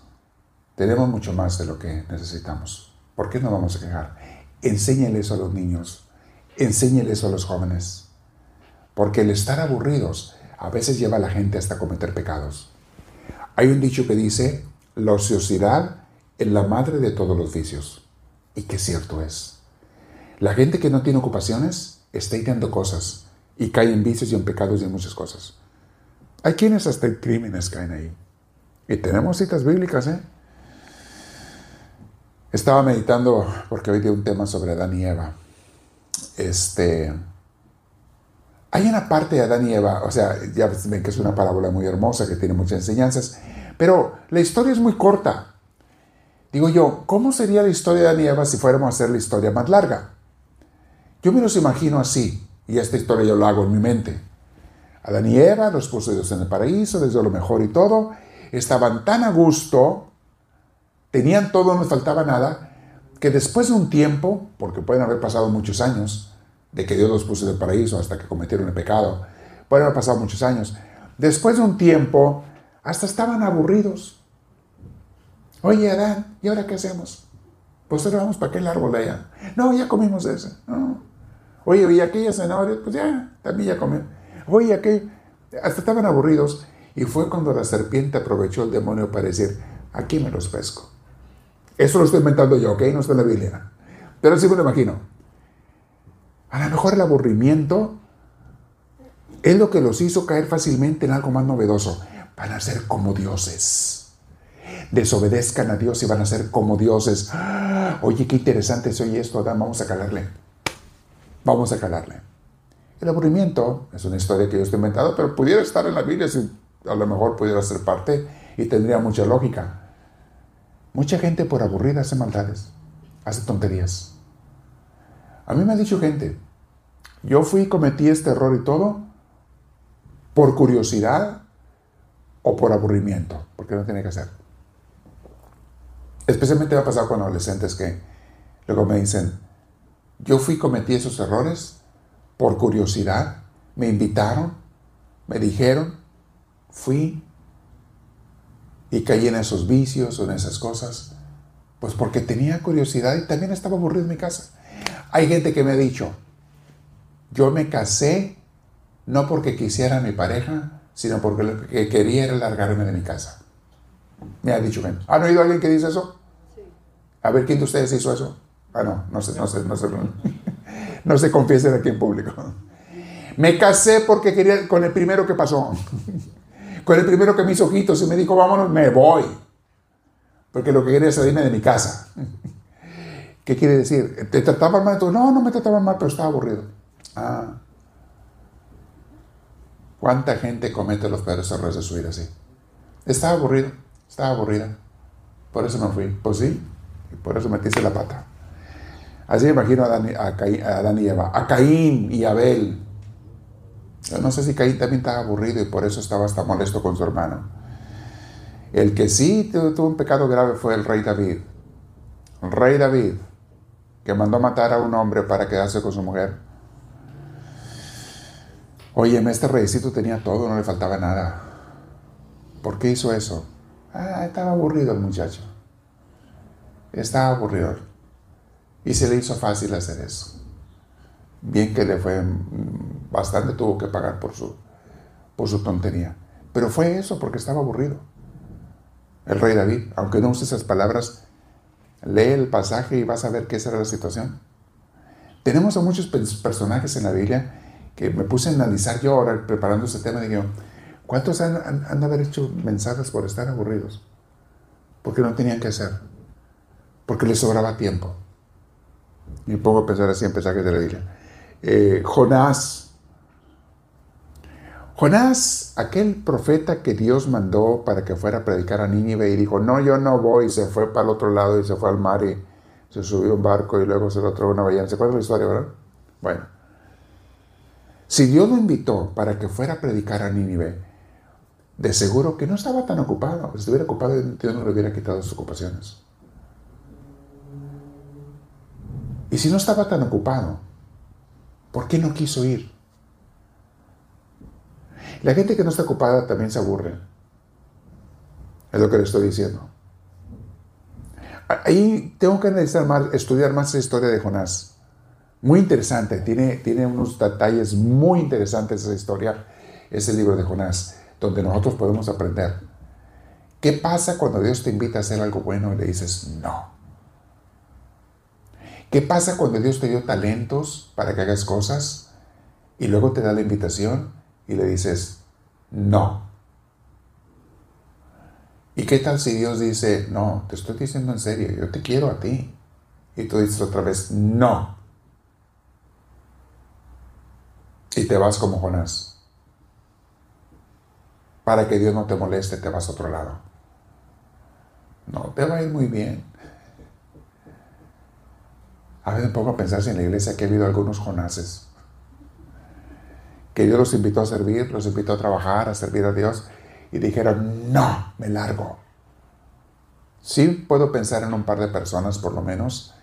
tenemos mucho más de lo que necesitamos. ¿Por qué no vamos a quejar? Enséñale eso a los niños, enséñale eso a los jóvenes. Porque el estar aburridos a veces lleva a la gente hasta cometer pecados. Hay un dicho que dice, la ociosidad es la madre de todos los vicios. Y que cierto es. La gente que no tiene ocupaciones está ideando cosas y cae en vicios y en pecados y en muchas cosas. Hay quienes hasta en crímenes caen ahí. Y tenemos citas bíblicas, ¿eh? Estaba meditando porque hoy di un tema sobre Adán y Eva. Este, Hay una parte de Adán y Eva, o sea, ya ven que es una parábola muy hermosa que tiene muchas enseñanzas, pero la historia es muy corta. Digo yo, ¿cómo sería la historia de Adán y Eva si fuéramos a hacer la historia más larga? Yo me los imagino así, y esta historia yo la hago en mi mente. Adán y Eva, los puso Dios en el paraíso, les dio lo mejor y todo, estaban tan a gusto, tenían todo, no les faltaba nada, que después de un tiempo, porque pueden haber pasado muchos años, de que Dios los puso en el paraíso hasta que cometieron el pecado, pueden haber pasado muchos años, después de un tiempo, hasta estaban aburridos. Oye, Adán, ¿y ahora qué hacemos? Pues ahora vamos para aquel árbol de allá. No, ya comimos ese. Oye, ¿y aquella zanahoria? Pues ya, también ya comimos. Oye, aquel... Hasta estaban aburridos. Y fue cuando la serpiente aprovechó el demonio para decir, aquí me los pesco. Eso lo estoy inventando yo, ¿ok? No está en la Biblia. Pero sí me lo imagino. A lo mejor el aburrimiento es lo que los hizo caer fácilmente en algo más novedoso. Van a ser como dioses. Desobedezcan a Dios y van a ser como dioses. Oye, qué interesante se oye esto, Adán. Vamos a calarle. Vamos a calarle. El aburrimiento es una historia que yo estoy inventando, pero pudiera estar en la Biblia si a lo mejor pudiera ser parte y tendría mucha lógica. Mucha gente por aburrida hace maldades, hace tonterías. A mí me ha dicho gente, yo fui y cometí este error y todo por curiosidad o por aburrimiento, porque no tiene que hacer. Especialmente me ha pasado con adolescentes que luego me dicen, yo fui cometí esos errores por curiosidad, me invitaron, me dijeron, fui y caí en esos vicios o en esas cosas? Pues porque tenía curiosidad y también estaba aburrido en mi casa. Hay gente que me ha dicho, yo me casé no porque quisiera a mi pareja, sino porque lo que quería era largarme de mi casa. Me ha dicho, ¿han oído a alguien que dice eso? Sí. A ver, ¿quién de ustedes hizo eso? Ah, no, no sé, no sé, no sé. No se confiesen aquí en público. Me casé porque quería con el primero que pasó. Con el primero que me hizo ojitos y me dijo, vámonos, me voy. Porque lo que quería es salirme de mi casa. ¿Qué quiere decir? ¿Te trataban mal? No, no me trataban mal, pero estaba aburrido. Ah. ¿Cuánta gente comete los peores errores de su vida así? Estaba aburrido, estaba aburrida. Por eso me fui. Pues sí, y por eso metiste la pata. Así me imagino a Adán, y Eva, a Caín y Abel. Yo no sé si Caín también estaba aburrido y por eso estaba hasta molesto con su hermano. El que sí tuvo un pecado grave fue el rey David. El rey David, que mandó matar a un hombre para quedarse con su mujer. Oye, este reycito tenía todo, no le faltaba nada. ¿Por qué hizo eso? Ah, estaba aburrido el muchacho. Estaba aburrido. Y se le hizo fácil hacer eso. Bien que le fue mm, bastante, tuvo que pagar por su, por su tontería. Pero fue eso porque estaba aburrido. El rey David, aunque no use esas palabras, lee el pasaje y vas a ver qué era la situación. Tenemos a muchos personajes en la Biblia que me puse a analizar yo ahora preparando este tema. Digo, ¿cuántos han, de haber hecho mensajes por estar aburridos? Porque no tenían que hacer. Porque les sobraba tiempo. Y pongo a pensar así en mensajes de la Biblia. Eh, Jonás. Jonás, aquel profeta que Dios mandó para que fuera a predicar a Nínive y dijo, no, yo no voy, se fue para el otro lado y se fue al mar y se subió a un barco y luego se lo trajo una ballena. ¿Se acuerdan la historia, verdad? Bueno, si Dios lo invitó para que fuera a predicar a Nínive, de seguro que no estaba tan ocupado. Si estuviera ocupado, Dios no le hubiera quitado sus ocupaciones. Y si no estaba tan ocupado, ¿Por qué no quiso ir? La gente que no está ocupada también se aburre. Es lo que le estoy diciendo. Ahí tengo que analizar más, estudiar más la historia de Jonás. Muy interesante, tiene, tiene unos detalles muy interesantes esa historia, ese libro de Jonás, donde nosotros podemos aprender. ¿Qué pasa cuando Dios te invita a hacer algo bueno y le dices no? ¿Qué pasa cuando Dios te dio talentos para que hagas cosas y luego te da la invitación y le dices, no? ¿Y qué tal si Dios dice, no, te estoy diciendo en serio, yo te quiero a ti? Y tú dices otra vez, no. y te vas como Jonás. Para que Dios no te moleste, te vas a otro lado. No, te va a ir muy bien. A veces me pongo a en la iglesia que ha habido algunos Jonases. Que Dios los invitó a servir, los invitó a trabajar, a servir a Dios. Y dijeron, no, me largo. Sí puedo pensar en un par de personas, por lo menos,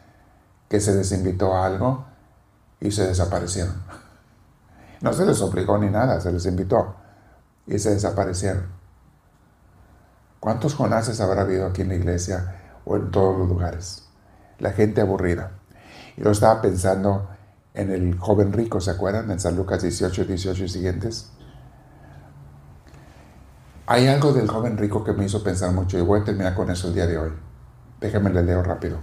que se les invitó a algo y se desaparecieron. No se les obligó ni nada, se les invitó y se desaparecieron. ¿Cuántos Jonases habrá habido aquí en la iglesia o en todos los lugares? La gente aburrida. Y lo estaba pensando en el joven rico, ¿se acuerdan? En San Lucas 18, 18 y siguientes. Hay algo del joven rico que me hizo pensar mucho y voy a terminar con eso el día de hoy. Déjame le leo rápido.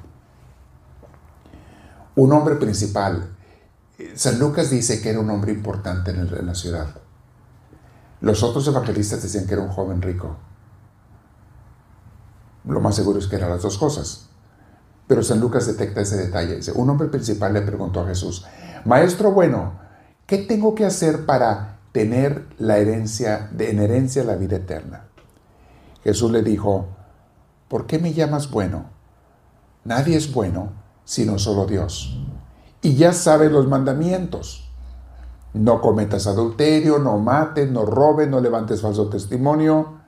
Un hombre principal. San Lucas dice que era un hombre importante en, la ciudad. Los otros evangelistas decían que era un joven rico. Lo más seguro es que eran las dos cosas. Pero San Lucas detecta ese detalle. Un hombre principal le preguntó a Jesús, Maestro bueno, ¿qué tengo que hacer para tener la herencia, de, en herencia la vida eterna? Jesús le dijo, ¿por qué me llamas bueno? Nadie es bueno sino solo Dios. Y ya sabes los mandamientos. No cometas adulterio, no mates, no robes, no levantes falso testimonio,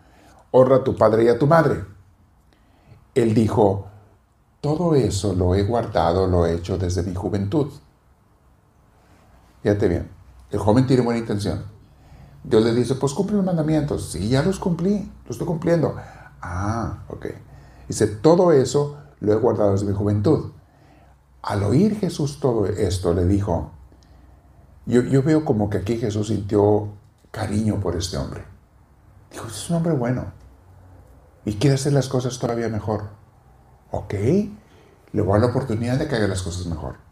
honra a tu padre y a tu madre. Él dijo, todo eso lo he guardado, lo he hecho desde mi juventud. Fíjate bien, el joven tiene buena intención. Dios le dice, pues cumple los mandamientos. Sí, ya los cumplí, los estoy cumpliendo. Ah, ok. Dice, todo eso lo he guardado desde mi juventud. Al oír Jesús todo esto, le dijo, yo, yo veo como que aquí Jesús sintió cariño por este hombre. Dijo, es un hombre bueno y quiere hacer las cosas todavía mejor. Ok, le voy a dar la oportunidad de que haga las cosas mejor.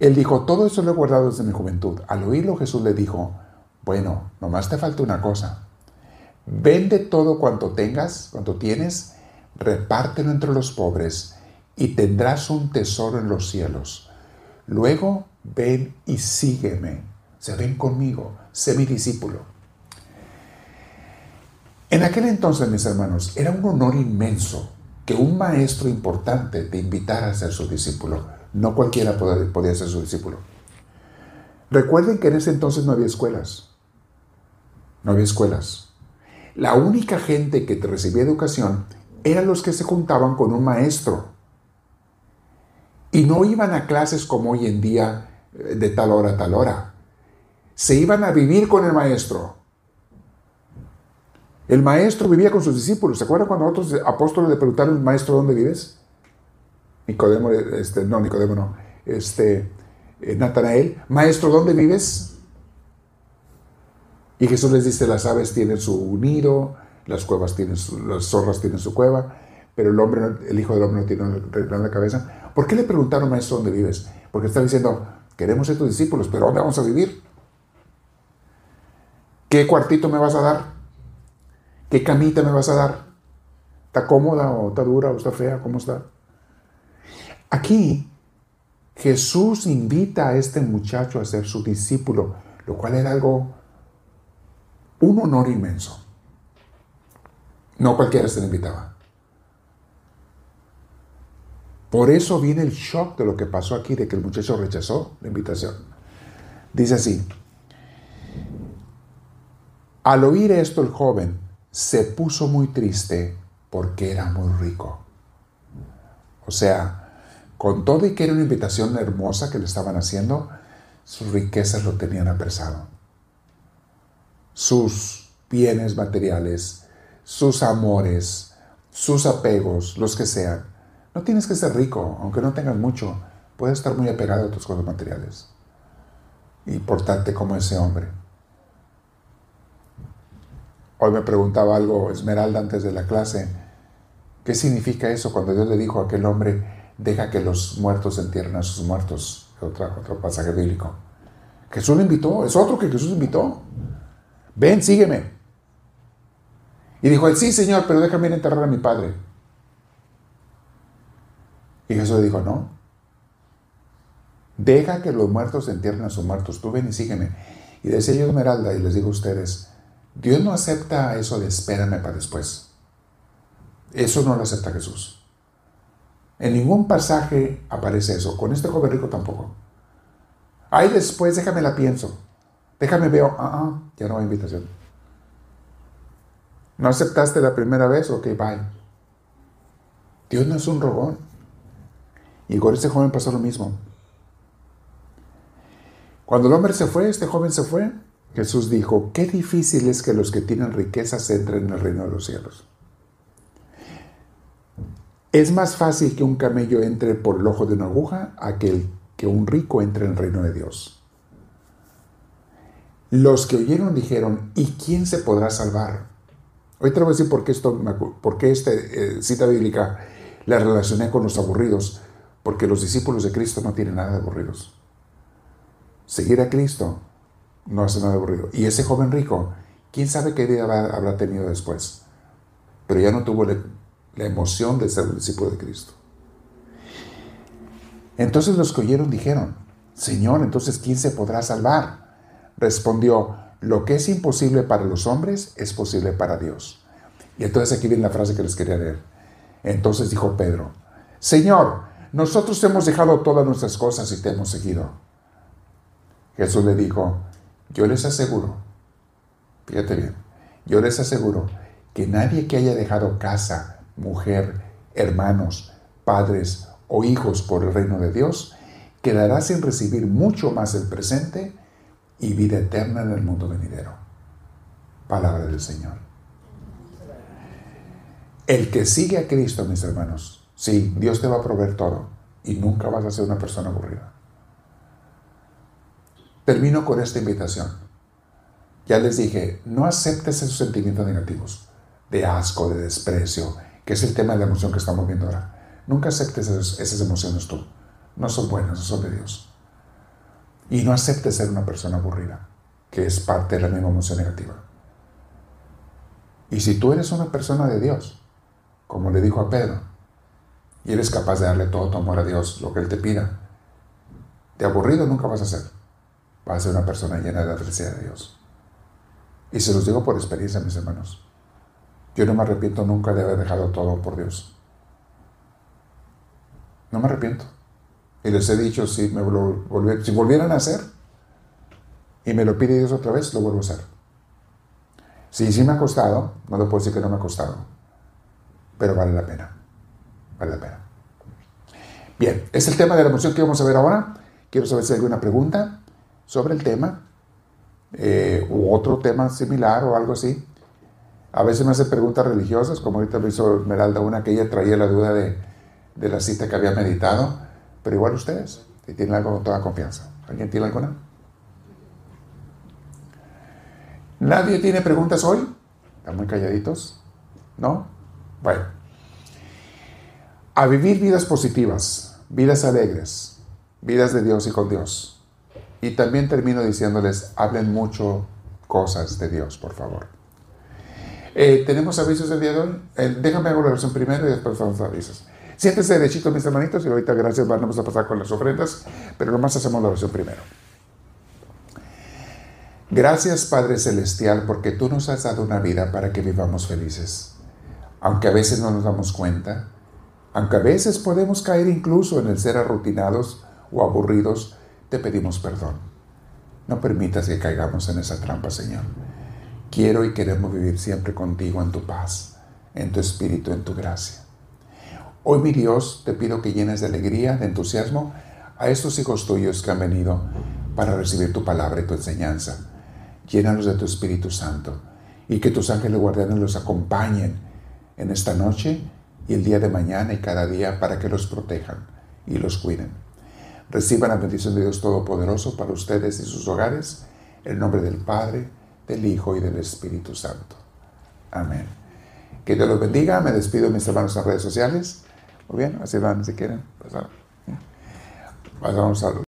Él dijo, todo eso lo he guardado desde mi juventud. Al oírlo Jesús le dijo, bueno, nomás te falta una cosa. Vende todo cuanto tengas, cuanto tienes, repártelo entre los pobres y tendrás un tesoro en los cielos. Luego ven y sígueme. Se ven conmigo, sé mi discípulo. En aquel entonces, mis hermanos, era un honor inmenso que un maestro importante te invitara a ser su discípulo. No cualquiera podía ser su discípulo. Recuerden que en ese entonces no había escuelas. No había escuelas. La única gente que recibía educación eran los que se juntaban con un maestro. Y no iban a clases como hoy en día eh, de tal hora a tal hora. Se iban a vivir con el maestro. El maestro vivía con sus discípulos. ¿Se acuerdan cuando otros apóstoles le preguntaron al maestro dónde vives? Nicodemo, este, no, Nicodemo no, este, eh, Natanael, maestro, ¿dónde vives? Y Jesús les dice, las aves tienen su nido, las cuevas tienen las zorras tienen su cueva, pero el hombre, el hijo del hombre no tiene en la cabeza. ¿Por qué le preguntaron, maestro, dónde vives? Porque está diciendo, queremos ser tus discípulos, pero ¿dónde vamos a vivir? ¿Qué cuartito me vas a dar? ¿Qué camita me vas a dar? ¿Está cómoda o está dura o está fea? ¿Cómo está? Aquí Jesús invita a este muchacho a ser su discípulo, lo cual era algo, un honor inmenso. No cualquiera se le invitaba. Por eso viene el shock de lo que pasó aquí, de que el muchacho rechazó la invitación. Dice así, al oír esto el joven se puso muy triste porque era muy rico. O sea, con todo y que era una invitación hermosa que le estaban haciendo, sus riquezas lo tenían apresado. Sus bienes materiales, sus amores, sus apegos, los que sean. No tienes que ser rico, aunque no tengas mucho. Puedes estar muy apegado a tus cosas materiales y portarte como ese hombre. Hoy me preguntaba algo Esmeralda antes de la clase. ¿Qué significa eso cuando Dios le dijo a aquel hombre, deja que los muertos entierren a sus muertos? Otro, otro pasaje bíblico. Jesús lo invitó, es otro que Jesús invitó. Ven, sígueme. Y dijo él, sí, Señor, pero déjame ir enterrar a mi padre. Y Jesús dijo, no. Deja que los muertos entierren a sus muertos. Tú ven y sígueme. Y decía yo Esmeralda, y les digo a ustedes, Dios no acepta eso de espérame para después. Eso no lo acepta Jesús. En ningún pasaje aparece eso. Con este joven rico tampoco. Ahí después, déjame la pienso. Déjame veo. Ah, ah, ya no hay invitación. ¿No aceptaste la primera vez? Ok, bye. Dios no es un rogón. Y con este joven pasó lo mismo. Cuando el hombre se fue, este joven se fue, Jesús dijo, qué difícil es que los que tienen riquezas entren en el reino de los cielos. Es más fácil que un camello entre por el ojo de una aguja a que, que un rico entre en el reino de Dios. Los que oyeron dijeron, ¿y quién se podrá salvar? Hoy te voy a decir por qué, esto, por qué esta eh, cita bíblica la relacioné con los aburridos, porque los discípulos de Cristo no tienen nada de aburridos. Seguir a Cristo no hace nada aburrido. Y ese joven rico, quién sabe qué día habrá tenido después, pero ya no tuvo la, emoción de ser discípulo de Cristo. Entonces los que oyeron dijeron, Señor, entonces ¿quién se podrá salvar? Respondió, lo que es imposible para los hombres es posible para Dios. Y entonces aquí viene la frase que les quería leer. Entonces dijo Pedro, Señor, nosotros hemos dejado todas nuestras cosas y te hemos seguido. Jesús le dijo, yo les aseguro, fíjate bien, yo les aseguro que nadie que haya dejado casa, mujer, hermanos, padres o hijos por el reino de Dios, quedará sin recibir mucho más el presente y vida eterna en el mundo venidero. Palabra del Señor. El que sigue a Cristo, mis hermanos, sí, Dios te va a proveer todo y nunca vas a ser una persona aburrida. Termino con esta invitación. Ya les dije, no aceptes esos sentimientos negativos, de asco, de desprecio, que es el tema de la emoción que estamos viendo ahora. Nunca aceptes esas emociones tú. No son buenas, no son de Dios. Y no aceptes ser una persona aburrida, que es parte de la misma emoción negativa. Y si tú eres una persona de Dios, como le dijo a Pedro, y eres capaz de darle todo tu amor a Dios, lo que Él te pida, de aburrido nunca vas a ser. Vas a ser una persona llena de la felicidad de Dios. Y se los digo por experiencia, mis hermanos. Yo no me arrepiento nunca de haber dejado todo por Dios. No me arrepiento. Y les he dicho, si, me si volvieran a hacer y me lo pide Dios otra vez, lo vuelvo a hacer. Si sí me ha costado, no le puedo decir que no me ha costado, pero vale la pena. Vale la pena. Bien, es el tema de la emoción que vamos a ver ahora. Quiero saber si hay alguna pregunta sobre el tema eh, u otro tema similar o algo así. A veces me hace preguntas religiosas, como ahorita me hizo Esmeralda una que ella traía la duda de, de la cita que había meditado. Pero igual ustedes, si tienen algo con toda confianza. ¿Alguien tiene alguna? ¿Nadie tiene preguntas hoy? ¿Están muy calladitos? ¿No? Bueno. A vivir vidas positivas, vidas alegres, vidas de Dios y con Dios. Y también termino diciéndoles, hablen mucho cosas de Dios, por favor. Eh, ¿Tenemos avisos del día de hoy? Eh, déjame hago la oración primero y después a avisos. Siéntese derechito, mis hermanitos, y ahorita gracias vamos a pasar con las ofrendas, pero nomás hacemos la oración primero. Gracias Padre Celestial porque tú nos has dado una vida para que vivamos felices. Aunque a veces no nos damos cuenta, aunque a veces podemos caer incluso en el ser arrutinados o aburridos, te pedimos perdón. No permitas que caigamos en esa trampa, Señor. Quiero y queremos vivir siempre contigo en tu paz, en tu espíritu, en tu gracia. Hoy, mi Dios, te pido que llenes de alegría, de entusiasmo a estos hijos tuyos que han venido para recibir tu palabra y tu enseñanza. Llénalos de tu Espíritu Santo y que tus ángeles guardianes los acompañen en esta noche y el día de mañana y cada día para que los protejan y los cuiden. Reciban la bendición de Dios Todopoderoso para ustedes y sus hogares, en el nombre del Padre, del Hijo y del Espíritu Santo. Amén. Que Dios los bendiga. Me despido de mis hermanos en redes sociales. Muy bien, así van si quieren. Pasamos a